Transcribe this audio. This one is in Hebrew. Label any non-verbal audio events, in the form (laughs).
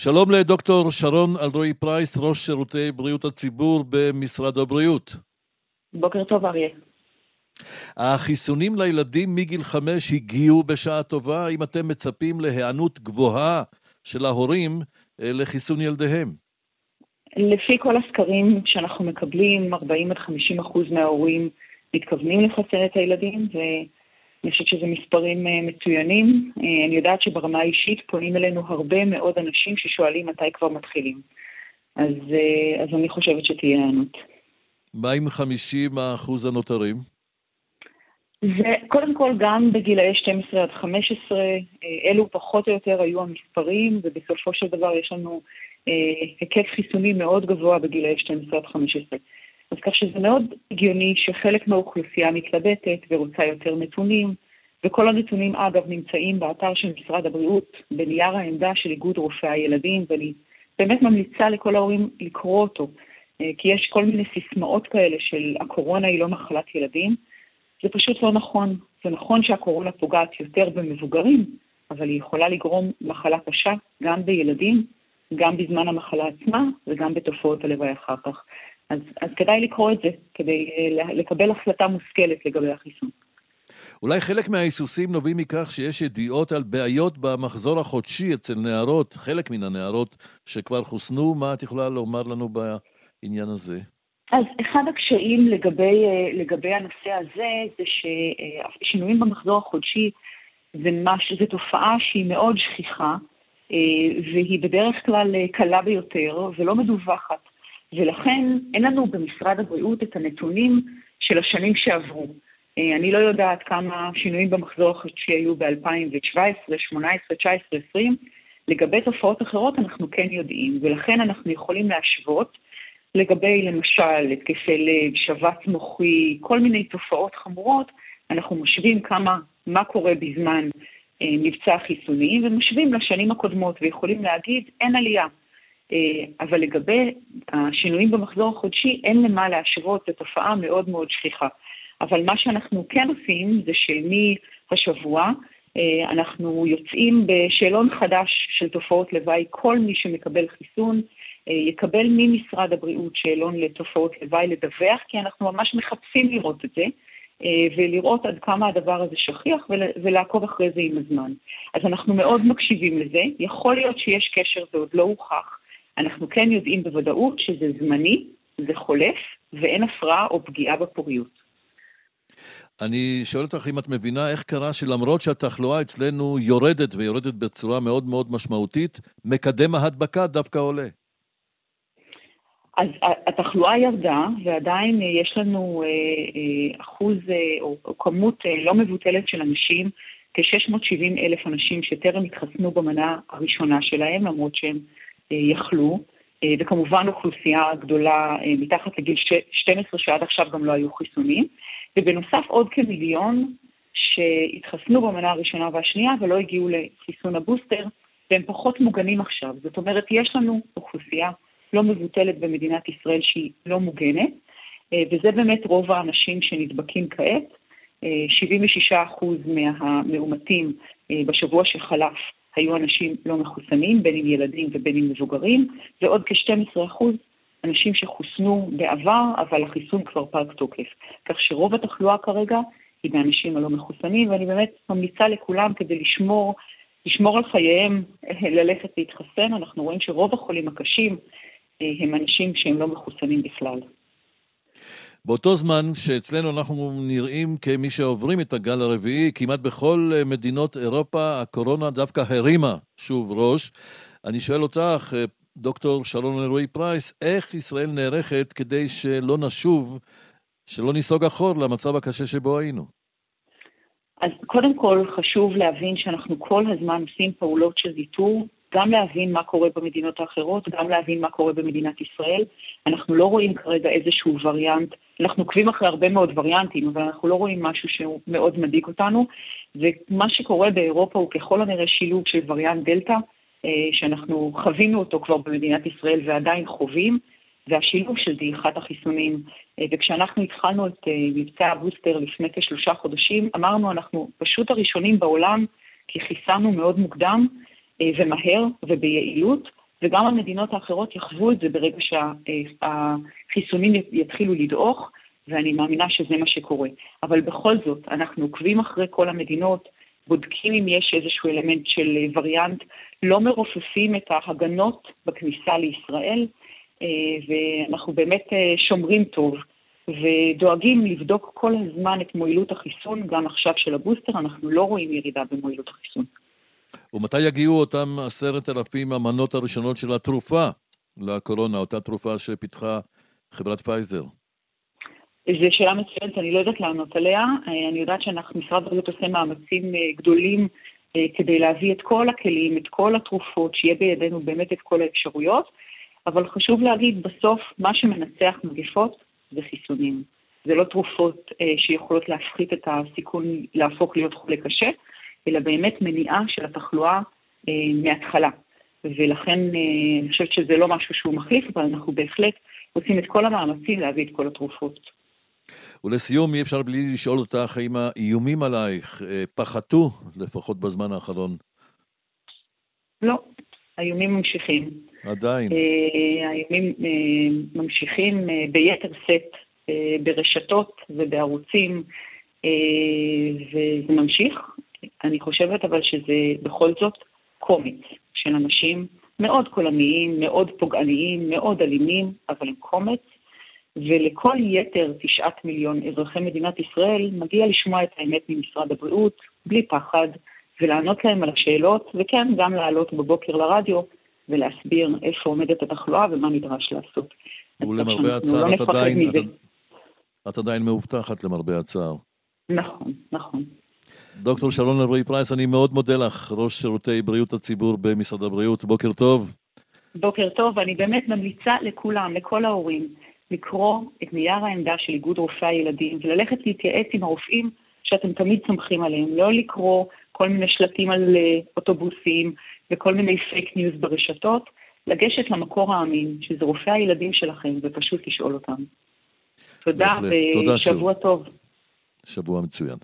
שלום לדוקטור שרון אלרועי פרייס, ראש שירותי בריאות הציבור במשרד הבריאות. בוקר טוב, אריה. החיסונים לילדים מגיל חמש הגיעו בשעה טובה, האם אתם מצפים להיענות גבוהה של ההורים אה, לחיסון ילדיהם? לפי כל הסקרים שאנחנו מקבלים, 40 עד 50 אחוז מההורים מתכוונים לחסן את הילדים, ואני חושבת שזה מספרים אה, מצוינים. אה, אני יודעת שברמה האישית פונים אלינו הרבה מאוד אנשים ששואלים מתי כבר מתחילים. אז, אז אני חושבת שתהיה היענות. מה עם 50 האחוז הנותרים? וקודם כל, גם בגילאי 12 עד 15, אה, אלו פחות או יותר היו המספרים, ובסופו של דבר יש לנו אה, היקף חיסוני מאוד גבוה בגילאי 12 עד 15. אז כך שזה מאוד הגיוני שחלק מהאוכלוסייה מתלבטת ורוצה יותר נתונים, וכל הנתונים, אגב, נמצאים באתר של משרד הבריאות, בנייר העמדה של איגוד רופאי הילדים, ואני באמת ממליצה לכל ההורים לקרוא אותו, אה, כי יש כל מיני סיסמאות כאלה של הקורונה היא לא מחלת ילדים. זה פשוט לא נכון. זה נכון שהקורונה פוגעת יותר במבוגרים, אבל היא יכולה לגרום מחלה קשה גם בילדים, גם בזמן המחלה עצמה וגם בתופעות הלוואי אחר כך. אז, אז כדאי לקרוא את זה כדי אה, לקבל החלטה מושכלת לגבי החיסון. אולי חלק מההיסוסים נובעים מכך שיש ידיעות על בעיות במחזור החודשי אצל נערות, חלק מן הנערות שכבר חוסנו, מה את יכולה לומר לנו בעניין הזה? אז אחד הקשיים לגבי, אה, לגבי הנושא הזה זה ששינויים במחזור החודשי זה, מש, זה תופעה שהיא מאוד שכיחה אה, והיא בדרך כלל קלה ביותר ולא מדווחת. ולכן אין לנו במשרד הבריאות את הנתונים של השנים שעברו. אני לא יודעת כמה שינויים במחזור החודשי היו ב-2017, 2018, 2019, 2020. לגבי תופעות אחרות אנחנו כן יודעים, ולכן אנחנו יכולים להשוות לגבי למשל התקפי לב, שבץ מוחי, כל מיני תופעות חמורות, אנחנו משווים כמה, מה קורה בזמן אה, מבצע החיסונים ומשווים לשנים הקודמות ויכולים להגיד אין עלייה. אה, אבל לגבי השינויים במחזור החודשי אין למה להשוות, זו תופעה מאוד מאוד שכיחה. אבל מה שאנחנו כן עושים זה שמהשבוע אה, אנחנו יוצאים בשאלון חדש של תופעות לוואי, כל מי שמקבל חיסון אה, יקבל ממשרד הבריאות שאלון לתופעות לוואי לדווח, כי אנחנו ממש מחפשים לראות את זה. ולראות עד כמה הדבר הזה שכיח ולעקוב אחרי זה עם הזמן. אז אנחנו מאוד מקשיבים לזה, יכול להיות שיש קשר, זה עוד לא הוכח. אנחנו כן יודעים בוודאות שזה זמני, זה חולף, ואין הפרעה או פגיעה בפוריות. אני שואל אותך אם את מבינה איך קרה שלמרות שהתחלואה אצלנו יורדת ויורדת בצורה מאוד מאוד משמעותית, מקדם ההדבקה דווקא עולה. אז התחלואה ירדה, ועדיין יש לנו אה, אה, אחוז אה, או כמות לא מבוטלת של אנשים, כ-670 אלף אנשים שטרם התחסנו במנה הראשונה שלהם, למרות שהם יכלו, וכמובן אוכלוסייה גדולה מתחת לגיל 12 שעד עכשיו גם לא היו חיסונים, ובנוסף עוד כמיליון שהתחסנו במנה הראשונה והשנייה ולא הגיעו לחיסון הבוסטר, והם פחות מוגנים עכשיו. זאת אומרת, יש לנו אוכלוסייה לא מבוטלת במדינת ישראל שהיא לא מוגנת, אה, וזה באמת רוב האנשים שנדבקים כעת. 76% אה, מהמאומתים אה, בשבוע שחלף היו אנשים לא מחוסנים, בין אם ילדים ובין אם מבוגרים, ועוד כ-12% אנשים שחוסנו בעבר, אבל החיסון כבר פג תוקף. כך שרוב התחלואה כרגע היא באנשים הלא מחוסנים, ואני באמת ממליצה לכולם כדי לשמור, לשמור על חייהם, (laughs) ללכת להתחסן. אנחנו רואים שרוב החולים הקשים הם אנשים שהם לא מחוסנים בכלל. באותו זמן שאצלנו אנחנו נראים כמי שעוברים את הגל הרביעי, כמעט בכל מדינות אירופה הקורונה דווקא הרימה שוב ראש. אני שואל אותך, דוקטור שרון אלרועי פרייס, איך ישראל נערכת כדי שלא נשוב, שלא ניסוג אחור למצב הקשה שבו היינו? אז קודם כל חשוב להבין שאנחנו כל הזמן עושים פעולות של ויתור גם להבין מה קורה במדינות האחרות, גם להבין מה קורה במדינת ישראל. אנחנו לא רואים כרגע איזשהו וריאנט, אנחנו עוקבים אחרי הרבה מאוד וריאנטים, אבל אנחנו לא רואים משהו שהוא מאוד מדאיג אותנו. ומה שקורה באירופה הוא ככל הנראה שילוב של וריאנט דלתא, אה, שאנחנו חווינו אותו כבר במדינת ישראל ועדיין חווים, והשילוב של דעיכת החיסונים. אה, וכשאנחנו התחלנו את אה, מבצע הבוסטר לפני כשלושה חודשים, אמרנו, אנחנו פשוט הראשונים בעולם, כי חיסנו מאוד מוקדם, ומהר וביעילות, וגם המדינות האחרות יחוו את זה ברגע שהחיסונים יתחילו לדעוך, ואני מאמינה שזה מה שקורה. אבל בכל זאת, אנחנו עוקבים אחרי כל המדינות, בודקים אם יש איזשהו אלמנט של וריאנט, לא מרופפים את ההגנות בכניסה לישראל, אה, ואנחנו באמת אה, שומרים טוב. ודואגים לבדוק כל הזמן את מועילות החיסון, גם עכשיו של הבוסטר, אנחנו לא רואים ירידה במועילות החיסון. ומתי יגיעו אותם עשרת אלפים המנות הראשונות של התרופה לקורונה, אותה תרופה שפיתחה חברת פייזר? זו שאלה מצוינת, אני לא יודעת לענות עליה. אני יודעת שמשרד הבריאות עושה מאמצים אה, גדולים אה, כדי להביא את כל הכלים, את כל התרופות, שיהיה בידינו באמת את כל האפשרויות, אבל חשוב להגיד, בסוף מה שמנצח מגפות זה חיסונים. זה לא תרופות אה, שיכולות להפחית את הסיכון להפוך להיות חולה קשה, אלא באמת מניעה של התחלואה אה, מההתחלה. ולכן אה, אני חושבת שזה לא משהו שהוא מחליף, אבל אנחנו בהחלט עושים את כל המאמצים להביא את כל התרופות. ולסיום, אי אפשר בלי לשאול אותך האם האיומים עלייך אה, פחתו, לפחות בזמן האחרון. לא, האיומים ממשיכים. עדיין. האיומים ממשיכים ביתר שאת ברשתות ובערוצים, וזה ממשיך. אני חושבת אבל שזה בכל זאת קומץ של אנשים מאוד קולניים, מאוד פוגעניים, מאוד אלימים, אבל הם קומץ, ולכל יתר תשעת מיליון אזרחי מדינת ישראל מגיע לשמוע את האמת ממשרד הבריאות, בלי פחד, ולענות להם על השאלות, וכן, גם לעלות בבוקר לרדיו ולהסביר איפה עומדת התחלואה ומה נדרש לעשות. ולמרבה הצער, לא את, עדיין, את, את עדיין מאובטחת למרבה הצער. נכון, נכון. דוקטור שרון אלרועי פרייס, אני מאוד מודה לך, ראש שירותי בריאות הציבור במשרד הבריאות. בוקר טוב. בוקר טוב, ואני באמת ממליצה לכולם, לכל ההורים, לקרוא את נייר העמדה של איגוד רופאי הילדים וללכת להתייעץ עם הרופאים שאתם תמיד סומכים עליהם, לא לקרוא כל מיני שלטים על אה, אוטובוסים וכל מיני fake news ברשתות, לגשת למקור האמין, שזה רופאי הילדים שלכם, ופשוט לשאול אותם. תודה, ושבוע טוב. שבוע מצוין.